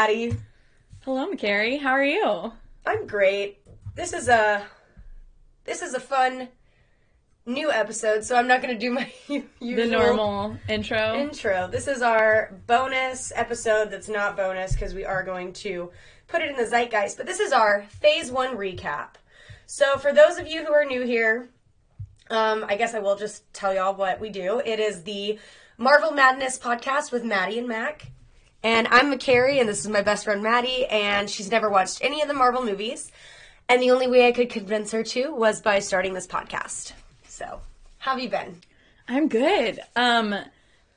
Madi. Hello, McCary. How are you? I'm great. This is a this is a fun new episode, so I'm not going to do my usual The normal intro. intro. This is our bonus episode that's not bonus because we are going to put it in the zeitgeist, but this is our phase 1 recap. So for those of you who are new here, um, I guess I will just tell y'all what we do. It is the Marvel Madness podcast with Madi and Mac. And I'm McCary, and this is my best friend Madi, and she's never watched any of the Marvel movies. And the only way I could convince her to was by starting this podcast. So, how have you been? I'm good. Um,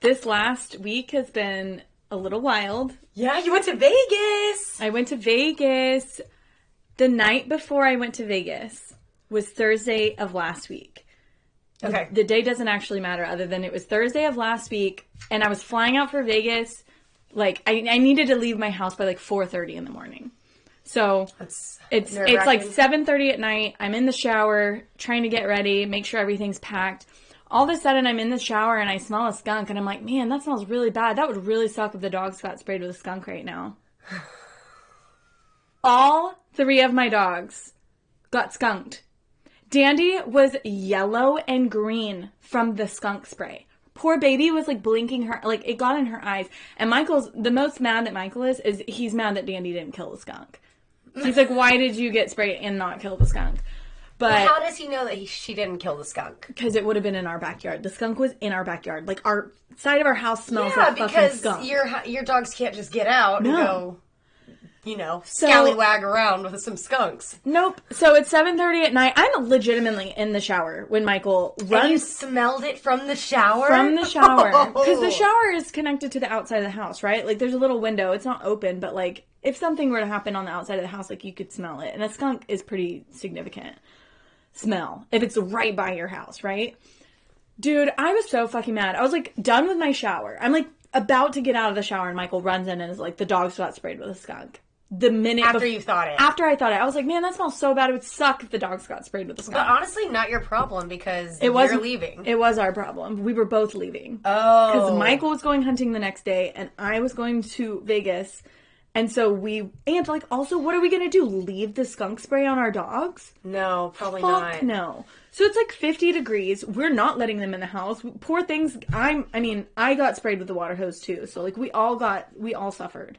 this last week has been a little wild. Yeah, you went to Vegas. I went to Vegas. The night before I went to Vegas was Thursday of last week. Okay. The day doesn't actually matter other than it was Thursday of last week and I was flying out for Vegas. Like I, I needed to leave my house by like 4:30 in the morning. So That's It's it's like seven thirty at night. I'm in the shower trying to get ready, make sure everything's packed. All of a sudden, I'm in the shower and I smell a skunk, and I'm like, man, that smells really bad. That would really suck if the dogs got sprayed with a skunk right now. All three of my dogs got skunked. Dandy was yellow and green from the skunk spray. Poor baby was like blinking her, like it got in her eyes. And Michael's the most mad that Michael is is he's mad that Dandy didn't kill the skunk. He's like, why did you get sprayed and not kill the skunk? But How does he know that he, she didn't kill the skunk? because it would have been in our backyard. The skunk was in our backyard. Like our side of our house smells Yeah, like fucking because skunk. your your dogs can't just get out and No. You know, scallywag around with some skunks. Nope. So it's seven thirty at night. I'm legitimately in the shower when Michael And you runs smelled it from the shower. from the shower because the shower is connected to the outside of the house, right? Like there's a little window. It's not open, but like if something were to happen on the outside of the house, like you could smell it. And a skunk is pretty significant smell if it's right by your house, right? Dude, I was so fucking mad. I was like done with my shower. I'm like about to get out of the shower, and Michael runs in and is like, "The dog's got sprayed with a skunk." The minute After bef- you thought it. after I thought it, I was like, "Man, that smells so bad. It would suck if the dogs got sprayed with skunk." But honestly, not your problem because it was you're leaving. It was our problem. We were both leaving oh, because Michael was going hunting the next day and I was going to Vegas. And so we and like also what are we gonna do? Leave the skunk spray on our dogs? No, probably Fuck not. no. So it's like 50 degrees. We're not letting them in the house. Poor things. I'm I mean, I got sprayed with the water hose too. So like we all got we all suffered.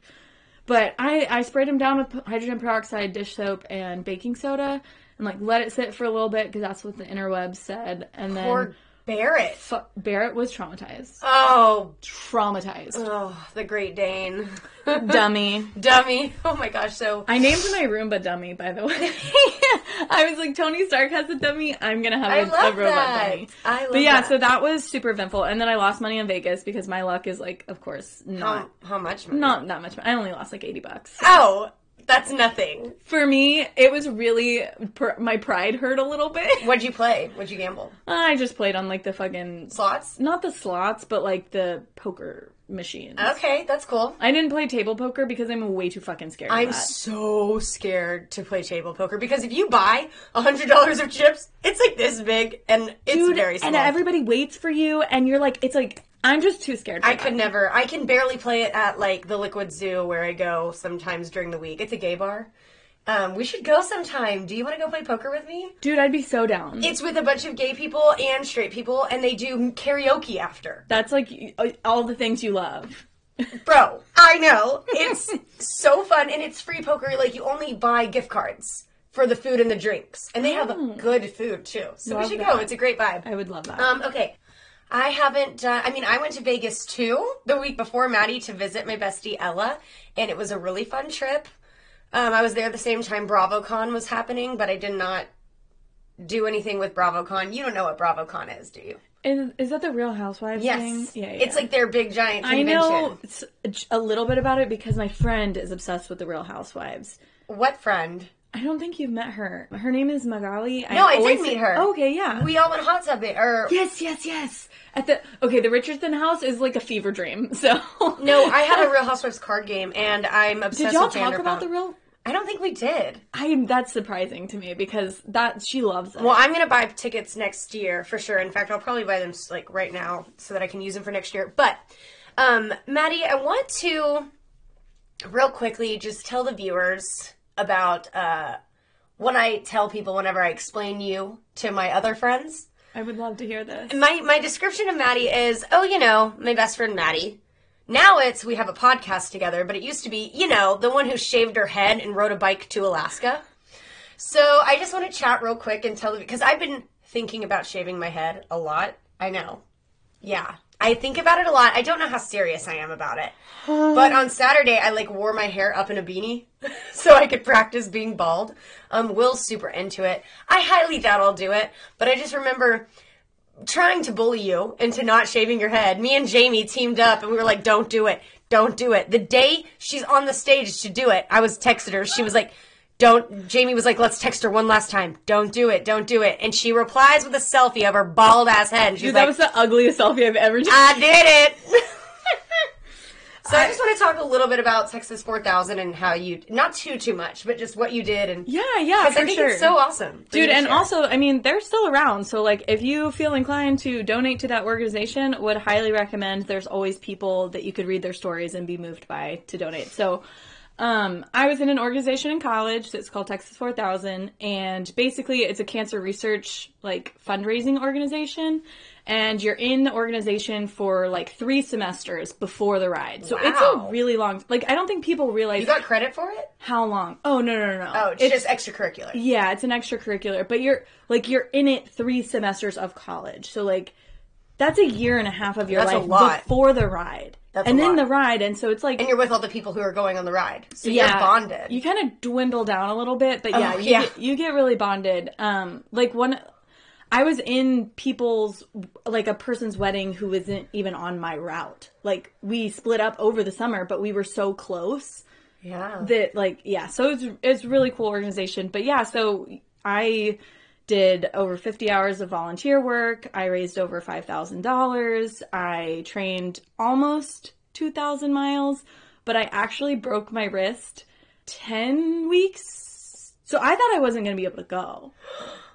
But I I sprayed them down with hydrogen peroxide, dish soap and baking soda and like let it sit for a little bit because that's what the interwebs said. And then Barrett. Fu- Barrett was traumatized. Oh, Traumatized. oh, the Great Dane. Dummy. Dummy. Oh my gosh. So I named my Roomba Dummy, by the way. I was like, Tony Stark has a dummy. I'm gonna have I a, a love robot that. dummy. I love But yeah, that. so that was super eventful. And then I lost money in Vegas because my luck is like, of course, not how, how much? money? not that much. I only lost like 80 bucks. Oh, that's nothing. For me, it was really pr- my pride hurt a little bit. What'd you play? What'd you gamble? I just played on like the fucking Slots. not the slots, but like the poker machines. Okay, that's cool. I didn't play table poker because I'm way too fucking scared. I'm so scared to play table poker because if you buy a hundred dollars of chips, it's like this big and it's Dude, very small. and everybody waits for you, and you're like, it's like I'm just too scared. I that. could never. I can barely play it at like the Liquid Zoo where I go sometimes during the week. It's a gay bar. Um, we should go sometime. Do you want to go play poker with me? Dude, I'd be so down. It's with a bunch of gay people and straight people, and they do karaoke after. That's like uh, all the things you love. Bro, I know. It's so fun, and it's free poker. Like, you only buy gift cards for the food and the drinks. And they have good food, too. So we should that. go. It's a great vibe. I would love that. Um, okay. I haven't done, I mean, I went to Vegas too the week before Madi to visit my bestie Ella, and it was a really fun trip. Um, I was there at the same time BravoCon was happening, but I did not do anything with BravoCon. You don't know what BravoCon is, do you? is, is that the Real Housewives Yes. thing? Yeah, yeah. It's like their big giant convention. I know a little bit about it because my friend is obsessed with the Real Housewives. What friend? I don't think you've met her. Her name is Magali. No, I always did meet her. Oh, okay, yeah. We all went hot tubbing, or yes, yes, yes. At the okay, the Richardson house is like a fever dream. So no, I have a Real Housewives card game, and I'm obsessed Did y'all talk about the real? I don't think we did. I that's surprising to me because that she loves it. Well, I'm gonna buy tickets next year for sure. In fact, I'll probably buy them like right now so that I can use them for next year. But Um, Madi, I want to real quickly just tell the viewers about uh, when I tell people whenever I explain you to my other friends. I would love to hear this. My my description of Madi is, oh, you know, my best friend Madi. Now it's we have a podcast together, but it used to be, you know, the one who shaved her head and rode a bike to Alaska. So I just want to chat real quick and tell because I've been thinking about shaving my head a lot. I know. Yeah. I think about it a lot. I don't know how serious I am about it. But on Saturday I like wore my hair up in a beanie so I could practice being bald. Um Will's super into it. I highly doubt I'll do it, but I just remember trying to bully you into not shaving your head. Me and Jamie teamed up and we were like, don't do it. Don't do it. The day she's on the stage to do it, I was texted her. She was like, don't, Jamie was like, let's text her one last time. Don't do it. Don't do it. And she replies with a selfie of her bald ass head. And she's Dude, like, that was the ugliest selfie I've ever taken. I did it. so I just want to talk a little bit about Texas 4000 and how you, not too, too much, but just what you did. And yeah, yeah, for I think sure. it's so awesome. Dude, and share. also, I mean, they're still around. So, like, if you feel inclined to donate to that organization, would highly recommend. There's always people that you could read their stories and be moved by to donate. So, um, I was in an organization in college that's called Texas 4000, and basically, it's a cancer research like fundraising organization. And you're in the organization for like three semesters before the ride. So it's a really long. Like I don't think people realize You got credit for it? how long. Oh no no no no. Oh, it's, just extracurricular. Yeah, it's an extracurricular, but you're like you're in it three semesters of college. So like that's a year and a half of your That's a life lot. before the ride. That's and then lot. the ride and so it's like And you're with all the people who are going on the ride. So yeah, you're bonded. You kind of dwindle down a little bit, but yeah, Oh, you yeah. Get, you get really bonded. Um like one I was in people's like a person's wedding who wasn't even on my route. Like we split up over the summer, but we were so close yeah. that like yeah. So it's it's really cool organization. But yeah so i did over 50 hours of volunteer work. I raised over $5000 i trained almost 2000 miles but i actually broke my wrist 10 weeks. So i thought i wasn't going to be able to go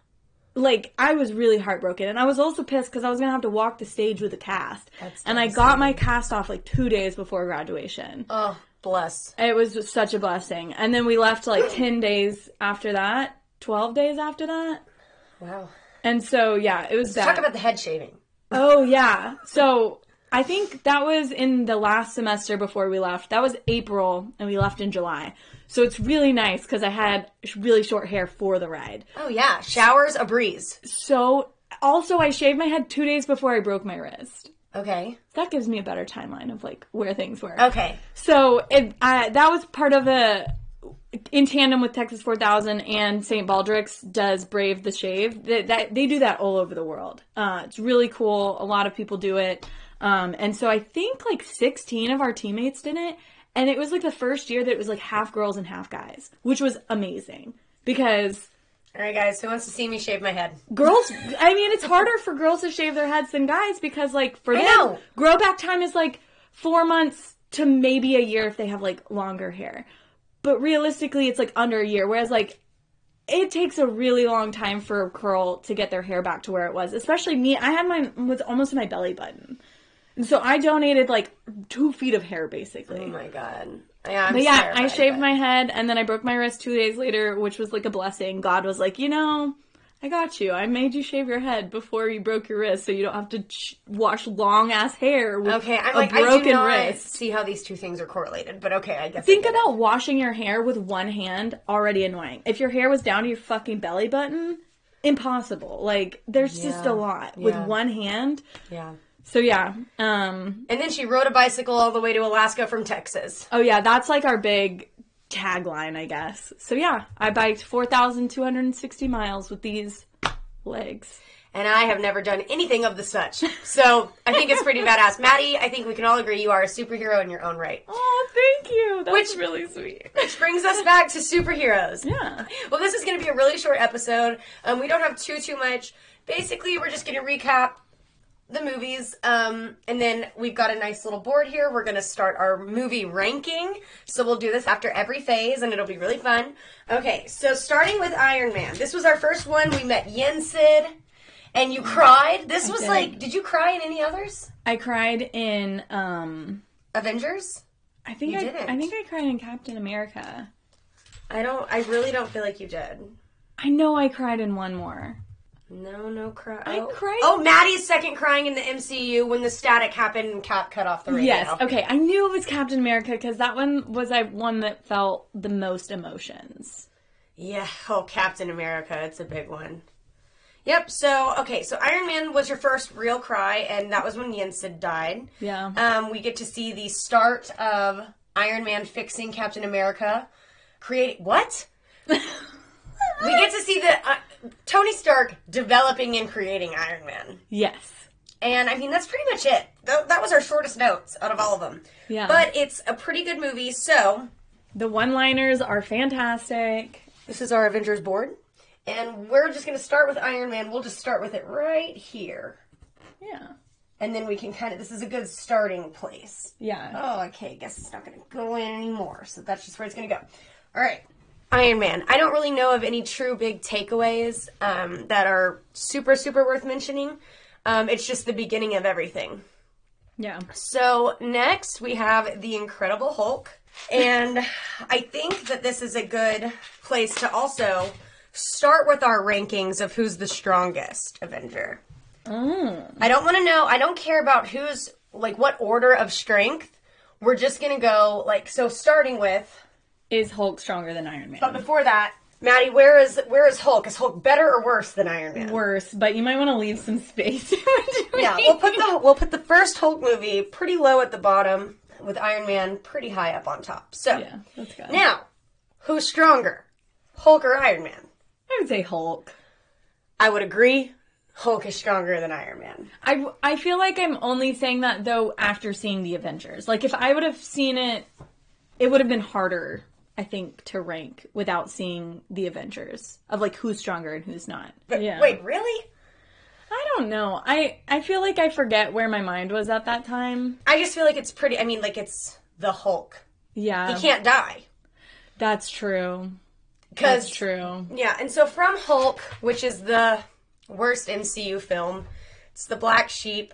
like I was really heartbroken, and I was also pissed because I was gonna have to walk the stage with a cast, That's and I got my cast off like two days before graduation. oh, bless. It was such a blessing. And then we left like 10 days after that, 12 days after that. Wow. And so, yeah, it was Talk bad. about the head shaving. oh, yeah. So I think that was in the last semester before we left. That was April, and we left in July. So it's really nice because I had really short hair for the ride. Oh, yeah. Showers a breeze. So also, I shaved my head two days before I broke my wrist. Okay. That gives me a better timeline of like where things were. Okay. So it, uh, that was part of a in tandem with Texas 4000 and St. Baldrick's does Brave the Shave. That, that they do that all over the world. Uh, it's really cool. A lot of people do it. Um, and so I think like 16 of our teammates did it. And it was like the first year that it was like half girls and half guys, which was amazing because All right, guys. Who wants to see me shave my head? girls i mean it's harder for girls to shave their heads than guys because like for I them know. grow back time is like four months to maybe a year if they have like longer hair but realistically it's like under a year whereas like it takes a really long time for a girl to get their hair back to where it was especially me i had mine was almost my belly button so i donated like two feet of hair basically Oh, my God. Yeah, I'm but yeah, I shaved but- my head and then I broke my wrist two days later, which was like a blessing. God was like, you know, I got you. I made you shave your head before you broke your wrist, so you don't have to ch- wash long ass hair with Okay, I'm a like, I broken not wrist. see how these two things are correlated, but okay, I guess. I Think it. about washing your hair with one hand, already annoying. If your hair was down to your fucking belly button, impossible. Like, there's just a lot with one hand. Yeah. So yeah, um, And then she rode a bicycle all the way to Alaska from Texas. Oh yeah, that's like our big tagline, I guess. So yeah, I biked 4,260 miles with these legs. And I have never done anything of the such. So I think it's pretty badass. Madi, I think we can all agree you are a superhero in your own right. Oh, thank you. That's Which- really sweet. Which brings us back to superheroes. Yeah. Well, this is going to be a really short episode. Um, we don't have too too much. Basically, we're just going to recap the movies, um, and then we've got a nice little board here. We're going to start our movie ranking. So we'll do this after every phase, and it'll be really fun. Okay, so starting with Iron Man. This was our first one. We met Yinsen, And you cried. This was did. like, did you cry in any others? I cried in um Avengers? I think You I, didn't. I think I cried in Captain America. I don't. I really don't feel like you did. I know I cried in one more. No, no cry. Oh. cried- Oh, Madi's second crying in the MCU when the static happened and Cap cut off the radio. Yes. Okay. I knew it was Captain America because that one was I one that felt the most emotions. Yeah. Oh, Captain America. It's a big one. Yep. So okay. So Iron Man was your first real cry, and that was when Yinsen died. Yeah. Um, we get to see the start of Iron Man fixing Captain America, create what? we get to see the uh, Tony Stark developing and creating Iron Man. yes. And I mean, that's pretty much it. Th- that was our shortest notes out of all of them. Yeah. But it's a pretty good movie. So, The one-liners are fantastic. this is our Avengers board. And we're just going to start with Iron Man. We'll just start with it right here. Yeah. And then we can kind of, this is a good starting place. Yeah. Oh, okay. Guess it's not going to go in anymore. So that's just where it's going to go. All right. Iron Man. I don't really know of any true big takeaways um, that are super, super worth mentioning. Um, it's just the beginning of everything. Yeah. So next we have the Incredible Hulk, and I think that this is a good place to also start with our rankings of who's the strongest Avenger. Mm. I don't want to know. I don't care about who's like what order of strength. We're just gonna go like so. Starting with, Is Hulk stronger than Iron Man? but before that, Madi, where is where is Hulk? Is Hulk better or worse than Iron Man? Worse, but you might want to leave some space. Yeah, we'll put the we'll put the first Hulk movie pretty low at the bottom, with Iron Man pretty high up on top. So Yeah. Let's go. now, who's stronger, Hulk or Iron Man? I would say Hulk. I would agree. Hulk is stronger than Iron Man. I, I feel like I'm only saying that though after seeing the Avengers. Like if I would have seen it, it would have been harder, I think, to rank without seeing the Avengers of like who's stronger and who's not. But yeah. wait, really? I don't know. I I feel like I forget where my mind was at that time. I just feel like it's pretty. I mean, like it's the Hulk. Yeah, He can't die that's true. because That's true. Yeah, and so from Hulk, which is the worst MCU film, it's the Black Sheep.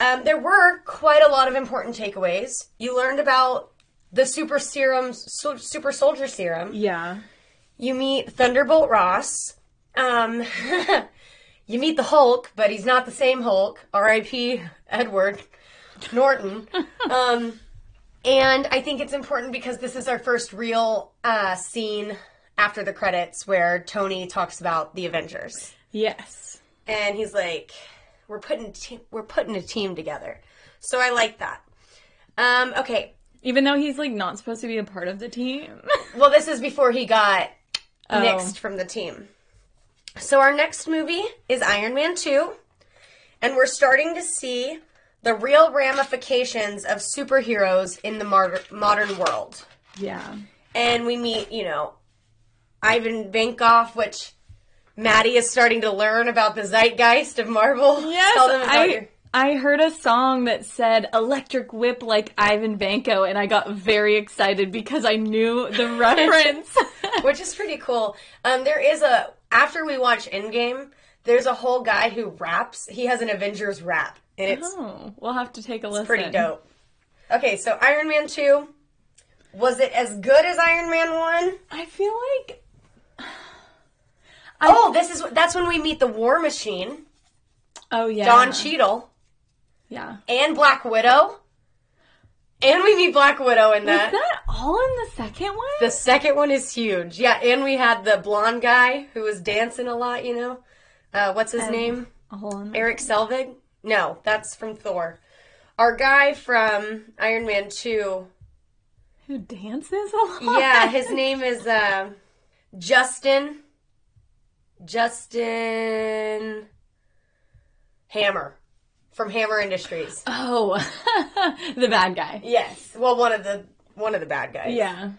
Um, there were quite a lot of important takeaways. You learned about the super serum, so, super soldier serum. Yeah. You meet Thunderbolt Ross. Um, you meet the Hulk, but he's not the same Hulk. R.I.P. Edward Norton. um, and I think it's important because this is our first real uh, scene after the credits where Tony talks about the Avengers, Yes. and he's like, "We're putting te- we're putting a team together." So I like that. Um, okay, Even though he's like not supposed to be a part of the team. Well, this is before he got Oh. nixed from the team. So our next movie is Iron Man 2, and we're starting to see the real ramifications of superheroes in the mar- modern world. yeah. And we meet, you know, Ivan Vankoff, which Madi is starting to learn about the zeitgeist of Marvel. Yes, Tell them about I your- I heard a song that said "Electric Whip" like Ivan Vanko, and I got very excited because I knew the reference. which is pretty cool. Um, there is a after we watch Endgame, there's a whole guy who raps. He has an Avengers rap, and it's oh, we'll have to take a listen. pretty dope. Okay, so Iron Man two, was it as good as Iron Man one? I feel like Oh, this is that's when we meet the War Machine, oh yeah, Don Cheadle, Yeah, and Black Widow, and we meet Black Widow in is that. that all in the second one? The second one is huge. Yeah, and we had the blonde guy who was dancing a lot. You know, uh, what's his name? Erik Selvig? No, that's from Thor. Our guy from Iron Man 2. who dances a lot. Yeah, his name is uh, Justin. Justin Hammer from Hammer Industries. Oh, the bad guy. Yes. Well, one of the one of the bad guys. Yeah.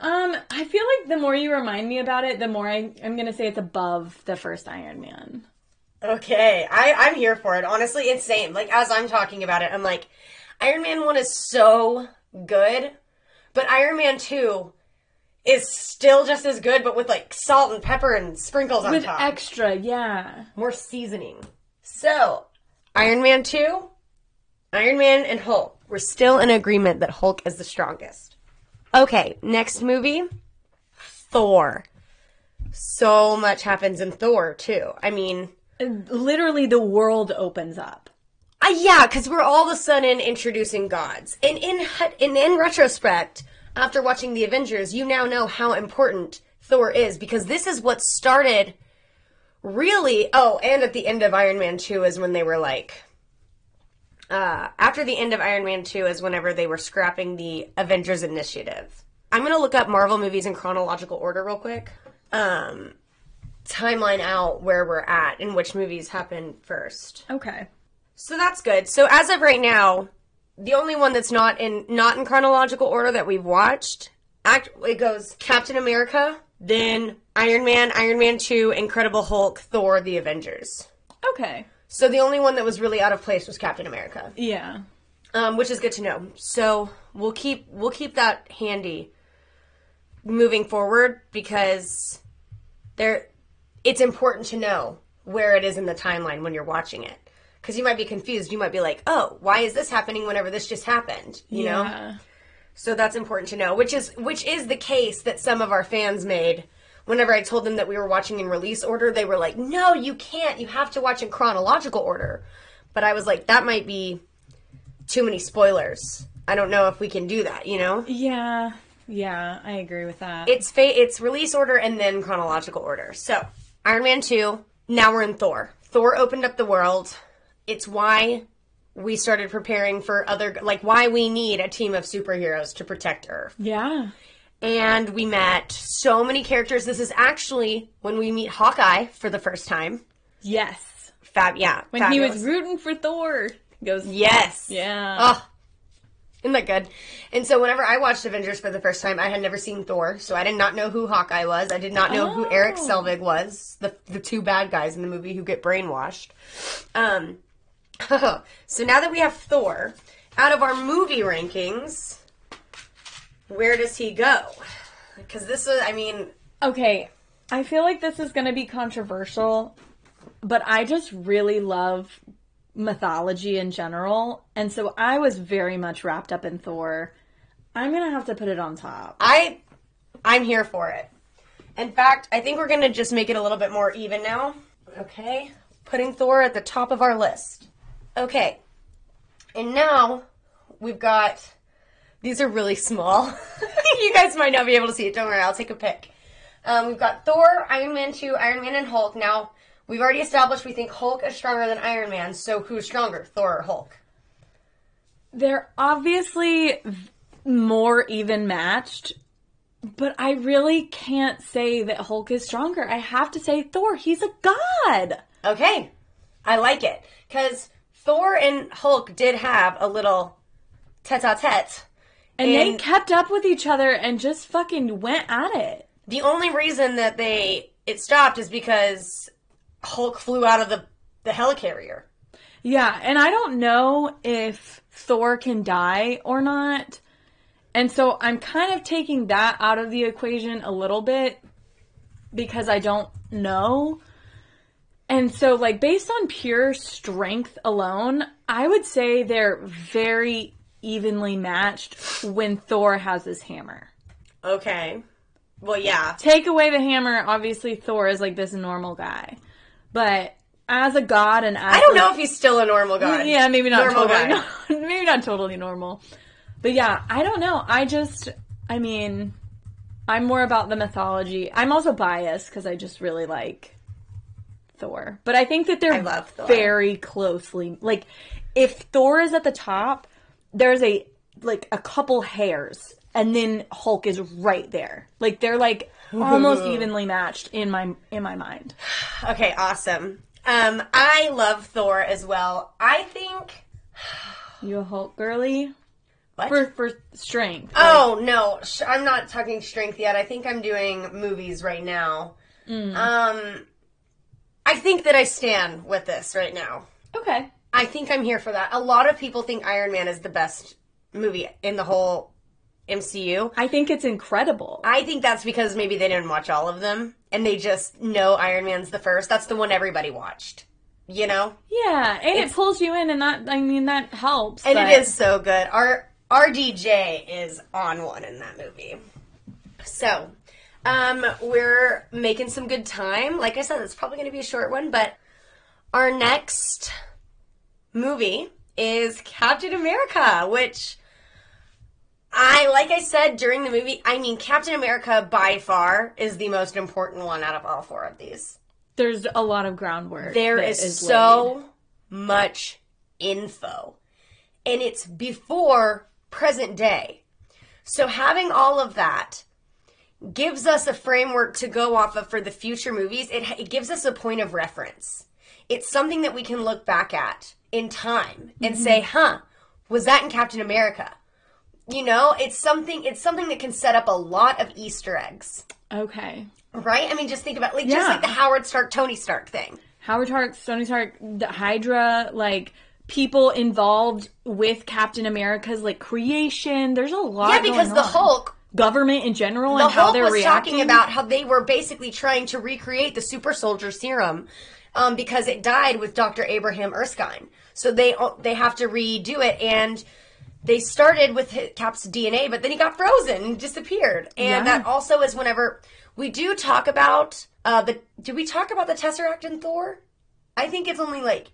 Um, I feel like the more you remind me about it, the more I, I'm gonna say it's above the first Iron Man. Okay, I, I'm here for it. Honestly, it's same. Like as I'm talking about it, I'm like, Iron Man one is so good, but Iron Man two is still just as good, but with like salt and pepper and sprinkles on With top. extra, yeah. More seasoning. So, Iron Man 2, Iron Man and Hulk. We're still in agreement that Hulk is the strongest. Okay, next movie Thor. So much happens in Thor, too. I mean, Literally, the world opens up. Uh, yeah, because we're all of a sudden introducing gods. And in, in in retrospect, after watching the Avengers, you now know how important Thor is because this is what started. Really, oh, and at the end of Iron Man two is when they were like. Uh, after the end of Iron Man 2 is whenever they were scrapping the Avengers Initiative. I'm gonna look up Marvel movies in chronological order real quick. Um, timeline out where we're at and which movies happened first. Okay. So that's good. So as of right now, the only one that's not in not in chronological order that we've watched, act it goes Captain America, then Iron Man, Iron Man 2, Incredible Hulk, Thor, The Avengers. Okay. So the only one that was really out of place was Captain America. Yeah. Um, which is good to know. So we'll keep we'll keep that handy moving forward because there it's important to know where it is in the timeline when you're watching it. Because you might be confused. You might be like, oh, why is this happening whenever this just happened? You know? Yeah. So that's important to know, which is which is the case that some of our fans made. Whenever I told them that we were watching in release order, they were like, "No, you can't. You have to watch in chronological order." But I was like, "That might be too many spoilers. I don't know if we can do that." You know, Yeah. Yeah, I agree with that. it's fa- it's release order and then chronological order. So Iron Man two. Now we're in Thor. Thor opened up the world. It's why we started preparing for other like why we need a team of superheroes to protect Earth. yeah. And we met so many characters. This is actually when we meet Hawkeye for the first time. Yes. Fab, yeah. When he was rooting for Thor. He goes, yes, Yeah. Oh, isn't that good? And so whenever I watched Avengers for the first time, I had never seen Thor, so I did not know who Hawkeye was. I did not know who Erik Oh. Selvig was, the the two bad guys in the movie who get brainwashed. Um, so now that we have Thor, out of our movie rankings, where does he go? Because this is, I mean, Okay, I feel like this is going to be controversial, but I just really love mythology in general, and so I was very much wrapped up in Thor. I'm going to have to put it on top. I I'm here for it. In fact, I think we're gonna just make it a little bit more even now. Okay. Putting Thor at the top of our list. Okay. And now we've got these are really small. you guys might not be able to see it. Don't worry, I'll take a pic. Um, we've got Thor, Iron Man 2, Iron Man, and Hulk. Now, we've already established we think Hulk is stronger than Iron Man, so who's stronger, Thor or Hulk? They're obviously more even matched, but I really can't say that Hulk is stronger. I have to say Thor, he's a god. Okay, I like it because Thor and Hulk did have a little tete-a-tete. And, they kept up with each other and just fucking went at it. The only reason that they it stopped is because Hulk flew out of the the helicarrier. Yeah, and I don't know if Thor can die or not. And so I'm kind of taking that out of the equation a little bit because I don't know. And so, like, based on pure strength alone, I would say they're very evenly matched when Thor has his hammer. Okay. Well, yeah. Take away the hammer, obviously, Thor is like this normal guy. But as a god and as I don't like- know if he's still a normal god. yeah, maybe not Normal totally, guy. maybe not totally normal. But yeah, I don't know. I just, I mean, I'm more about the mythology. I'm also biased because I just really like Thor. But I think that they're I love Thor. very closely like if Thor is at the top, there's a like a couple hairs and then Hulk is right there. Like they're like almost evenly matched in my in my mind. Okay, awesome. Um, I love Thor as well. I think. You a Hulk girly? What? For for strength. Oh no, sh- I'm not talking strength yet. I think I'm doing movies right now. Um, I think that I stand with this right now. Okay. I think I'm here for that. A lot of people think Iron Man is the best movie in the whole MCU. I think it's incredible. I think that's because maybe they didn't watch all of them and they just know Iron Man's the first. That's the one everybody watched. You know? yeah, and it pulls you in, and that I mean that helps. And but- it is so good. Our RDJ is on one in that movie. So, um, we're making some good time. Like I said, it's probably going to be a short one, but our next movie is Captain America, which I, like I said during the movie, I mean, Captain America by far is the most important one out of all four of these. There's a lot of groundwork. There is, laid. so much info. And it's before present day. So having all of that gives us a framework to go off of for the future movies. It, it gives us a point of reference. It's something that we can look back at in time and say, huh, was that in Captain America? You know, it's something it's something that can set up a lot of Easter eggs. okay. Right? I mean just think about like just like the Howard Stark Tony Stark thing. Howard Stark, Tony Stark, the Hydra, like people involved with Captain America's like creation. There's a lot. Yeah, because the on. Hulk government in general the and how they're was reacting. talking about how they were basically trying to recreate the super soldier serum um, because it died with Dr. Abraham Erskine. So they they have to redo it and they started with Cap's DNA, but then he got frozen and disappeared. And Yeah. that also is whenever we do talk about uh, the. Did we talk about the Tesseract in Thor? I think it's only like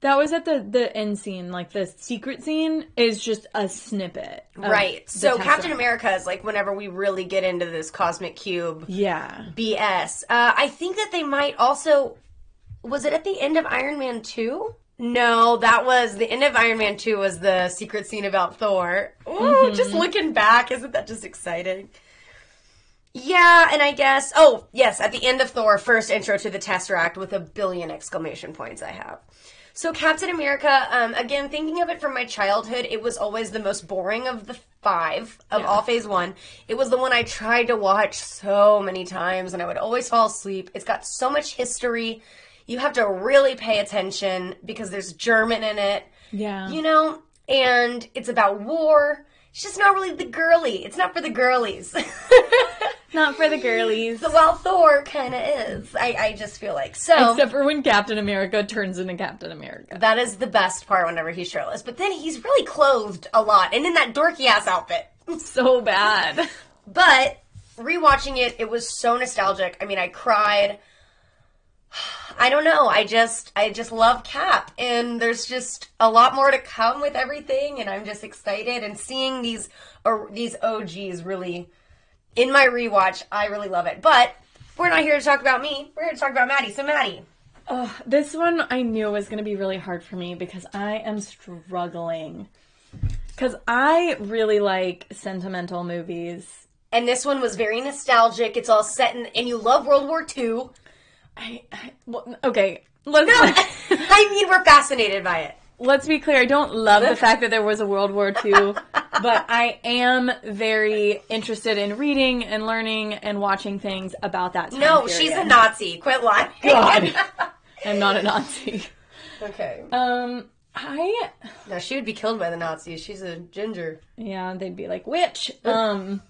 that was at the the end scene, like the secret scene is just a snippet. right. So Tesseract. Captain America is like whenever we really get into this cosmic cube Yeah, BS. Uh, I think that they might also. Was it at the end of Iron Man 2? No, that was the end of Iron Man 2 was the secret scene about Thor. Ooh, just looking back, isn't that just exciting? Yeah, and I guess. Oh, yes, at the end of Thor, first intro to the Tesseract with a billion exclamation points I have. So, Captain America, um, again, thinking of it from my childhood, it was always the most boring of the five of all phase one. It was the one I tried to watch so many times and I would always fall asleep. It's got so much history. You have to really pay attention because there's German in it yeah. you know, and it's about war. It's just not really the girly. It's not for the girlies. Not for the girlies. so while Thor kind of is, I, I just feel like so. Except for when Captain America turns into Captain America. that is the best part whenever he's shirtless. But then he's really clothed a lot and in that dorky ass outfit. So bad. But rewatching it, it was so nostalgic. I mean, I cried. I don't know. I just I just love Cap and there's just a lot more to come with everything and I'm just excited and seeing these or these OGs really in my rewatch, I really love it. But we're not here to talk about me. We're here to talk about Madi. So Madi, Ugh, this one I knew was going to be really hard for me because I am struggling. Because I really like sentimental movies. and this one was very nostalgic. It's all set in and you love World War II. I, I well, okay. Let's I mean, we're fascinated by it. let's be clear. I don't love the fact that there was a World War II, but I am very interested in reading and learning and watching things about that time No, period. she's a Nazi. Quit lying. God. I'm not a Nazi. okay. Um, I No, she would be killed by the Nazis. She's a ginger. Yeah, they'd be like, witch. Um.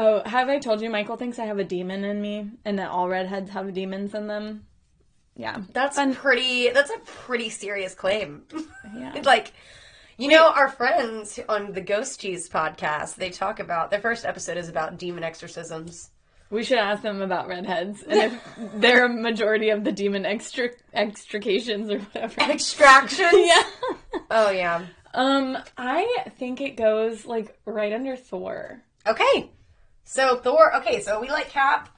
Oh, have I told you Michael thinks I have a demon in me, and that all redheads have demons in them? Yeah, That's pretty. That's a pretty serious claim. yeah. like, you know, our friends on the Ghost Cheese podcast, they talk about their first episode is about demon exorcisms. We should ask them about redheads and if they're a majority of the demon extra extrications or whatever. Extractions. yeah. Oh yeah. Um, I think it goes like right under Thor. Okay. So Thor. Okay, so we like Cap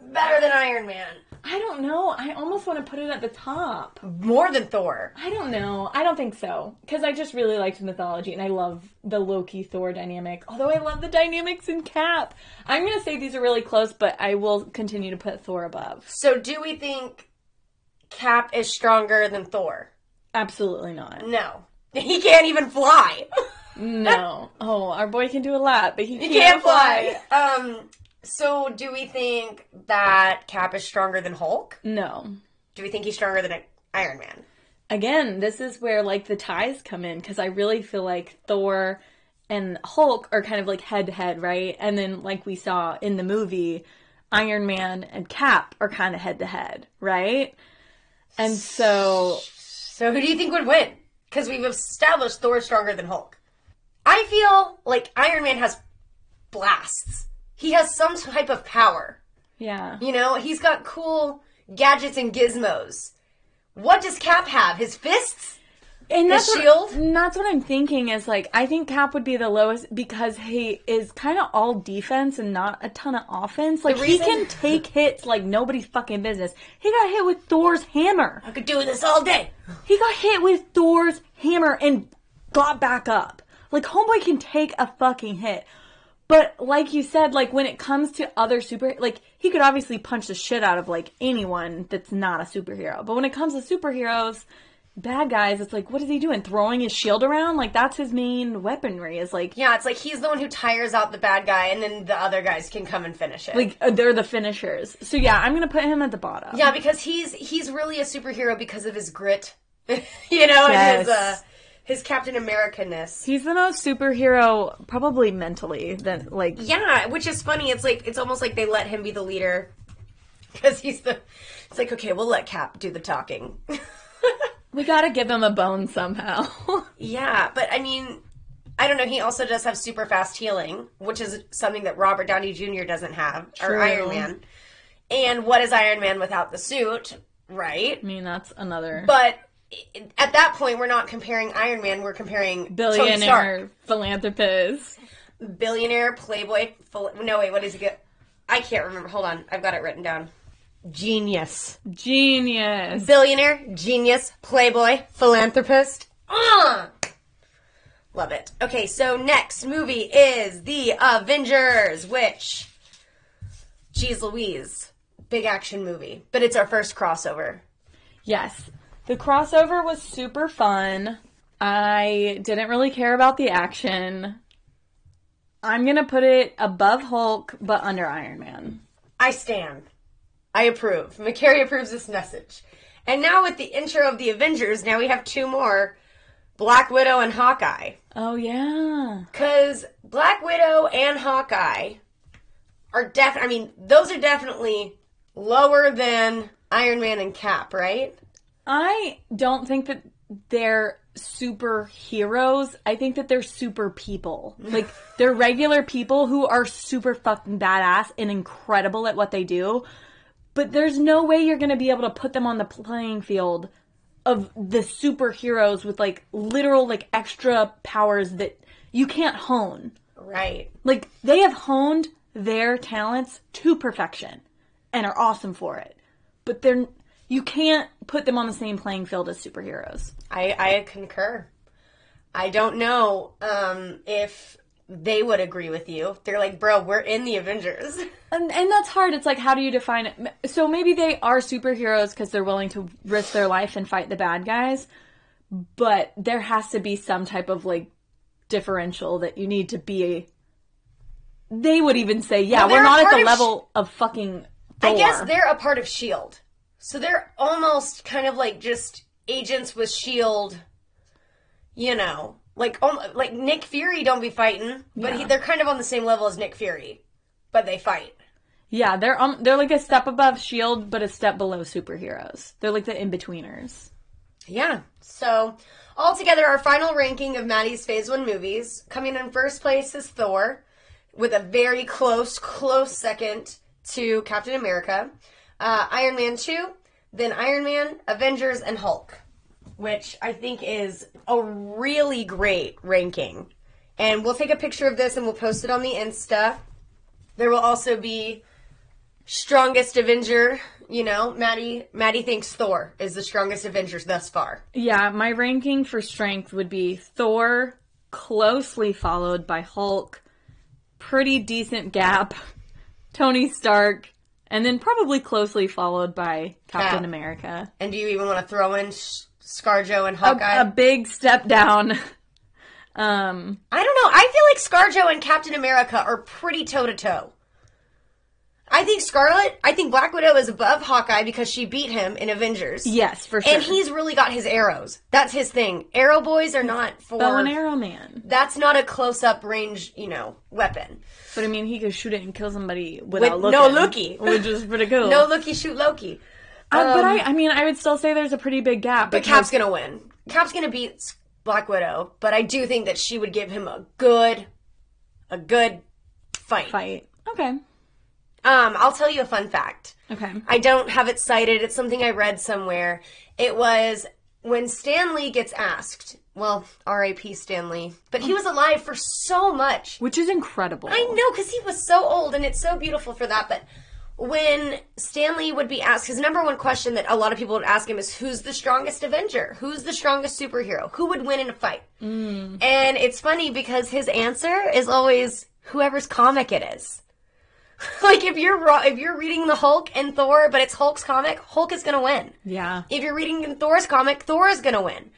better than Iron Man, I don't know. I almost want to put it at the top. more than Thor. I don't know. I don't think so. Because I just really liked mythology and I love the Loki Thor dynamic. Although I love the dynamics in Cap. I'm going to say these are really close, but I will continue to put Thor above. So do we think Cap is stronger than Thor? Absolutely not. No. He can't even fly. No. Oh, our boy can do a lot, but he can't, can't fly. Um. So, do we think that Cap is stronger than Hulk? No. Do we think he's stronger than Iron Man? Again, this is where like the ties come in because I really feel like Thor and Hulk are kind of like head to head, right? And then like we saw in the movie, Iron Man and Cap are kind of head to head, right? And so So who do you think would win? Because we've established Thor's stronger than Hulk. I feel like Iron Man has blasts. He has some type of power. yeah. You know, he's got cool gadgets and gizmos. What does Cap have? His fists? And His that's what- shield? and that's what I'm thinking is like I think Cap would be the lowest because he is kind of all defense and not a ton of offense. Like he can take hits like nobody's fucking business. He got hit with Thor's hammer. I could do this all day. He got hit with Thor's hammer and got back up. Like Homeboy can take a fucking hit. But like you said, like when it comes to other super like he could obviously punch the shit out of like anyone that's not a superhero. But when it comes to superheroes, bad guys, it's like what is he doing? Throwing his shield around? Like that's his main weaponry. Is like Yeah, it's like he's the one who tires out the bad guy, and then the other guys can come and finish it. like uh, they're the finishers. So yeah, I'm gonna put him at the bottom. yeah, because he's he's really a superhero because of his grit, you know, and his uh, Yes. His Captain America ness. He's the most superhero probably mentally than like Yeah, which is funny. It's like it's almost like they let him be the leader because he's the. It's like okay, we'll let Cap do the talking. we gotta give him a bone somehow. yeah, but I mean, I don't know. He also does have super fast healing, which is something that Robert Downey Jr. doesn't have, or Iron Man. And what is Iron Man without the suit, right? I mean, that's another But at that point, we're not comparing Iron Man. We're comparing billionaire philanthropist. billionaire playboy. Full, no, wait, what is he get? I can't remember. Hold on, I've got it written down. Genius, Genius. billionaire, genius, playboy, philanthropist. Ah, love it. Okay, so next movie is the Avengers, which, geez, Louise, big action movie, but it's our first crossover. Yes. The crossover was super fun. I didn't really care about the action. I'm going to put it above Hulk, but under Iron Man. I stand. I approve. McCary approves this message. And now with the intro of the Avengers, now we have two more Black Widow and Hawkeye. Oh, yeah. Because Black Widow and Hawkeye are def I mean, those are definitely lower than Iron Man and Cap, right? I don't think that they're superheroes. I think that they're super people. Like, they're regular people who are super fucking badass and incredible at what they do. But there's no way you're going to be able to put them on the playing field of the superheroes with like literal like extra powers that you can't hone. Right. Like they have honed their talents to perfection and are awesome for it. But they're you can't put them on the same playing field as superheroes. I, I concur. I don't know um, if they would agree with you. They're like, bro, we're in the Avengers. And and that's hard. It's like how do you define it? So maybe they are superheroes cuz they're willing to risk their life and fight the bad guys. But there has to be some type of like differential that you need to be they would even say, yeah, Well, we're not at the level of fucking Thor. I guess they're a part of S.H.I.E.L.D. So they're almost kind of like just agents with S.H.I.E.L.D., you know. Like, like Nick Fury don't be fighting, but he, they're kind of on the same level as Nick Fury, but they fight. Yeah, they're um they're like a step above Shield, but a step below superheroes. They're like the in betweeners. Yeah. So, altogether, our final ranking of Madi's Phase 1 movies, coming in first place is Thor, with a very close, close second to Captain America, uh, Iron Man 2, then Iron Man, Avengers, and Hulk, which I think is a really great ranking. And we'll take a picture of this and we'll post it on the Insta. There will also be strongest Avenger. You know, Madi. Madi thinks Thor is the strongest Avengers thus far. Yeah, my ranking for strength would be Thor, closely followed by Hulk, pretty decent gap, Tony Stark, and then probably closely followed by Captain Cap. America. And do you even want to throw in Sh- ScarJo and A, Hawkeye? a big step down. um, I don't know. I feel like ScarJo and Captain America are pretty toe to toe. I think Scarlet, I think Black Widow is above Hawkeye because she beat him in Avengers. Yes, for sure. And he's really got his arrows. That's his thing. Arrow boys are not for. bow and arrow man. That's not a close up range, you know, weapon. But I mean, he could shoot it and kill somebody without With looking. no looky. which is pretty cool. No looky, shoot Loki. Uh, but I, I mean, I would still say there's a pretty big gap. But Cap's gonna win. Cap's gonna beat Black Widow, but I do think that she would give him a good, a good fight. fight. Okay. Um, I'll tell you a fun fact. Okay. I don't have it cited. It's something I read somewhere. It was when Stan Lee gets asked. Well, R.A.P. Stan Lee, but he was alive for so much. Which is incredible. I know because he was so old, and it's so beautiful for that. But when Stan Lee would be asked, his number one question that a lot of people would ask him is, "Who's the strongest Avenger? Who's the strongest superhero? Who would win in a fight?" And it's funny because his answer is always whoever's comic it is. like if you're if you're reading the Hulk and Thor, but it's Hulk's comic, Hulk is gonna win. Yeah. If you're reading Thor's comic, Thor is gonna win.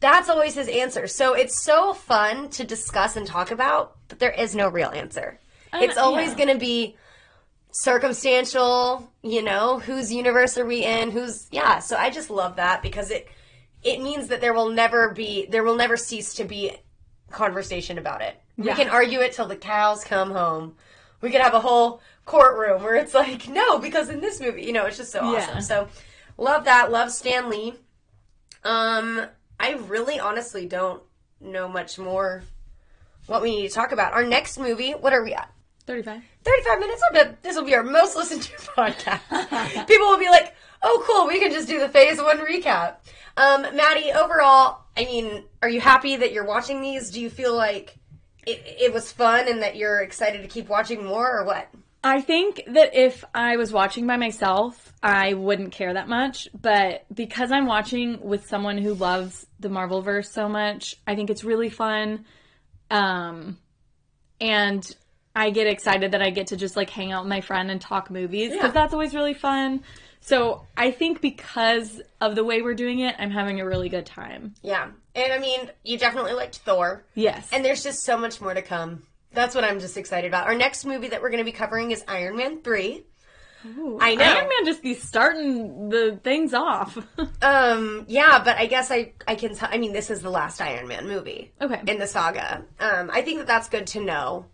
That's always his answer. So it's so fun to discuss and talk about, but there is no real answer. Uh, it's always yeah. gonna be circumstantial, you know, whose universe are we in? Who's yeah, so I just love that because it it means that there will never be there will never cease to be conversation about it. We can argue it till the cows come home. We could have a whole courtroom where it's like, no, because in this movie, you know, it's just so awesome. Yeah. So love that. Love Stan Lee. Um, I really honestly don't know much more what we need to talk about. Our next movie, what are we at? 35. 35 minutes? I bet this will be our most listened to podcast. People will be like, oh, cool, we can just do the phase one recap. Um, Madi, overall, I mean, are you happy that you're watching these? Do you feel like it, it was fun and that you're excited to keep watching more or what? I think that if I was watching by myself, I wouldn't care that much. But because I'm watching with someone who loves the Marvelverse so much, I think it's really fun. Um, and I get excited that I get to just like hang out with my friend and talk movies because Yeah. that's always really fun. So I think because of the way we're doing it, I'm having a really good time. Yeah. And I mean, you definitely liked Thor. Yes. And there's just so much more to come. That's what I'm just excited about. Our next movie that we're going to be covering is Iron Man 3. I know. Iron Man just be starting the things off. Um, yeah, but I guess I I can tell. I mean, this is the last Iron Man movie. Okay. In the saga, um, I think that that's good to know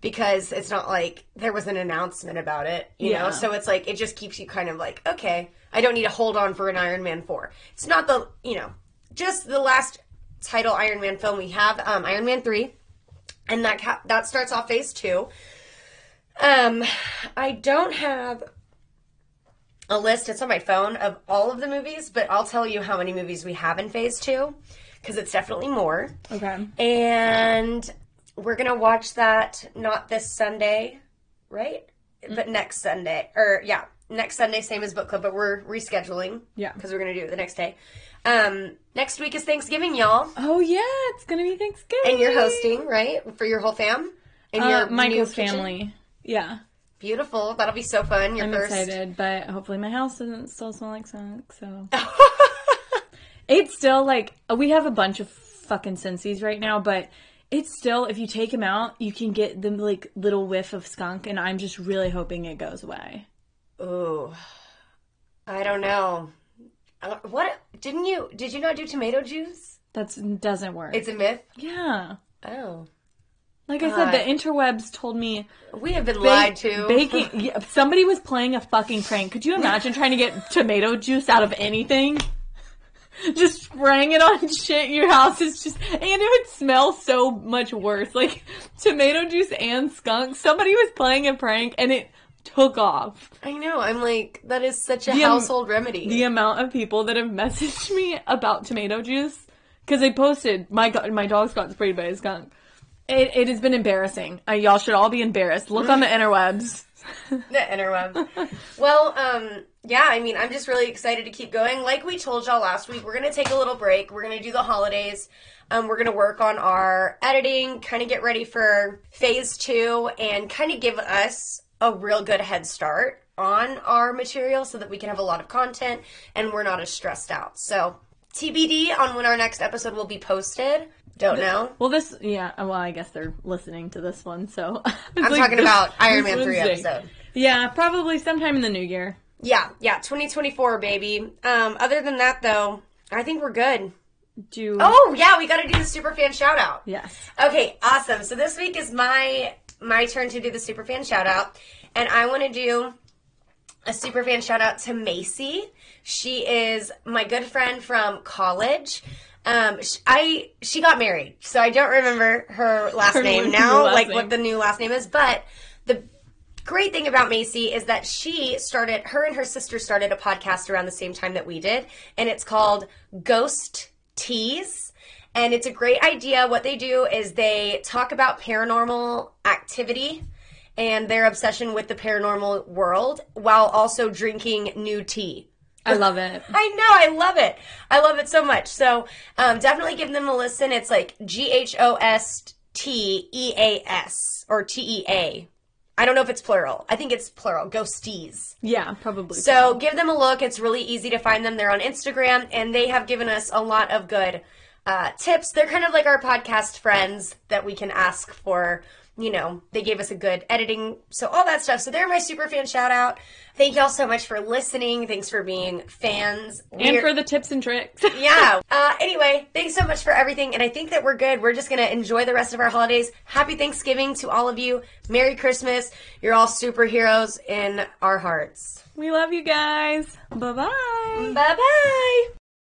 because it's not like there was an announcement about it, you know. So it's like it just keeps you kind of like, okay, I don't need to hold on for an Iron Man four. It's not the you know just the last title Iron Man film we have, um, Iron Man three, and that ca- that starts off Phase two. Um, I don't have a list. It's on my phone of all of the movies, but I'll tell you how many movies we have in phase two because it's definitely more. okay. And we're gonna watch that not this Sunday, right? But next Sunday, or yeah, next Sunday, same as book club, but we're rescheduling. Yeah. because we're gonna do it the next day. Um, next week is Thanksgiving, y'all, Oh yeah, it's gonna be Thanksgiving. and you're hosting, right, for your whole fam and Uh, your new Michael's kitchen? family. Yeah, Beautiful. That'll be so fun. Your I'm first. excited, but hopefully my house doesn't still smell like skunk. So it's still like we have a bunch of fucking Scentsy's right now, but it's still if you take them out, you can get the like little whiff of skunk, and I'm just really hoping it goes away. Oh, I don't know. Uh, What didn't you? Did you not do tomato juice? That doesn't work. It's a myth. yeah, Oh, like I said, the interwebs told me we have been ba- lied to. baking. somebody was playing a fucking prank. Could you imagine trying to get tomato juice out of anything? Just spraying it on shit. Your house is just, and it would smell so much worse. Like tomato juice and skunk. Somebody was playing a prank and it took off. I know. I'm like that is such a The, household remedy. The amount of people that have messaged me about tomato juice because they posted my go- my dog's got sprayed by a skunk. It, it has been embarrassing. Uh, y'all should all be embarrassed. Look on the interwebs. the interwebs. well, um, yeah. I mean, I'm just really excited to keep going. Like we told y'all last week, we're gonna take a little break. We're gonna do the holidays. Um, we're gonna work on our editing, kind of get ready for phase two, and kind of give us a real good head start on our material so that we can have a lot of content and we're not as stressed out. So TBD on when our next episode will be posted. Don't know. Well, this, yeah, well, I guess they're listening to this one, so. I'm talking about Iron Man 3 episode. Yeah, probably sometime in the new year. Yeah, yeah, 2024, baby. Um, other than that, though, I think we're good. Do Oh, yeah, we got to do the super fan shout out. yes. Okay, awesome. So this week is my my turn to do the super fan shout out, and I want to do a super fan shout out to Macy. She is my good friend from college. Um, sh- I she got married, so I don't remember her last Her name now, last like name. what the new last name is. But the great thing about Macy is that she started, her and her sister started a podcast around the same time that we did, and it's called Ghost Teas. And it's a great idea. What they do is they talk about paranormal activity and their obsession with the paranormal world while also drinking new tea. I love it. I know, I love it. I love it so much. So um, definitely give them a listen. It's like G H O S T E A S or T E A. I don't know if it's plural. I think it's plural. Ghosties. Yeah, probably. So give them a look. It's really easy to find them. They're on Instagram, and they have given us a lot of good uh, tips. They're kind of like our podcast friends that we can ask for. You know, they gave us a good editing, so all that stuff. So they're my super fan shout out. Thank y'all so much for listening. Thanks for being fans. and We're- for the tips and tricks. yeah. Uh, anyway, thanks so much for everything, and I think that we're good. We're just gonna enjoy the rest of our holidays. Happy Thanksgiving to all of you. Merry Christmas. You're all superheroes in our hearts. we love you guys. Bye bye. Bye bye.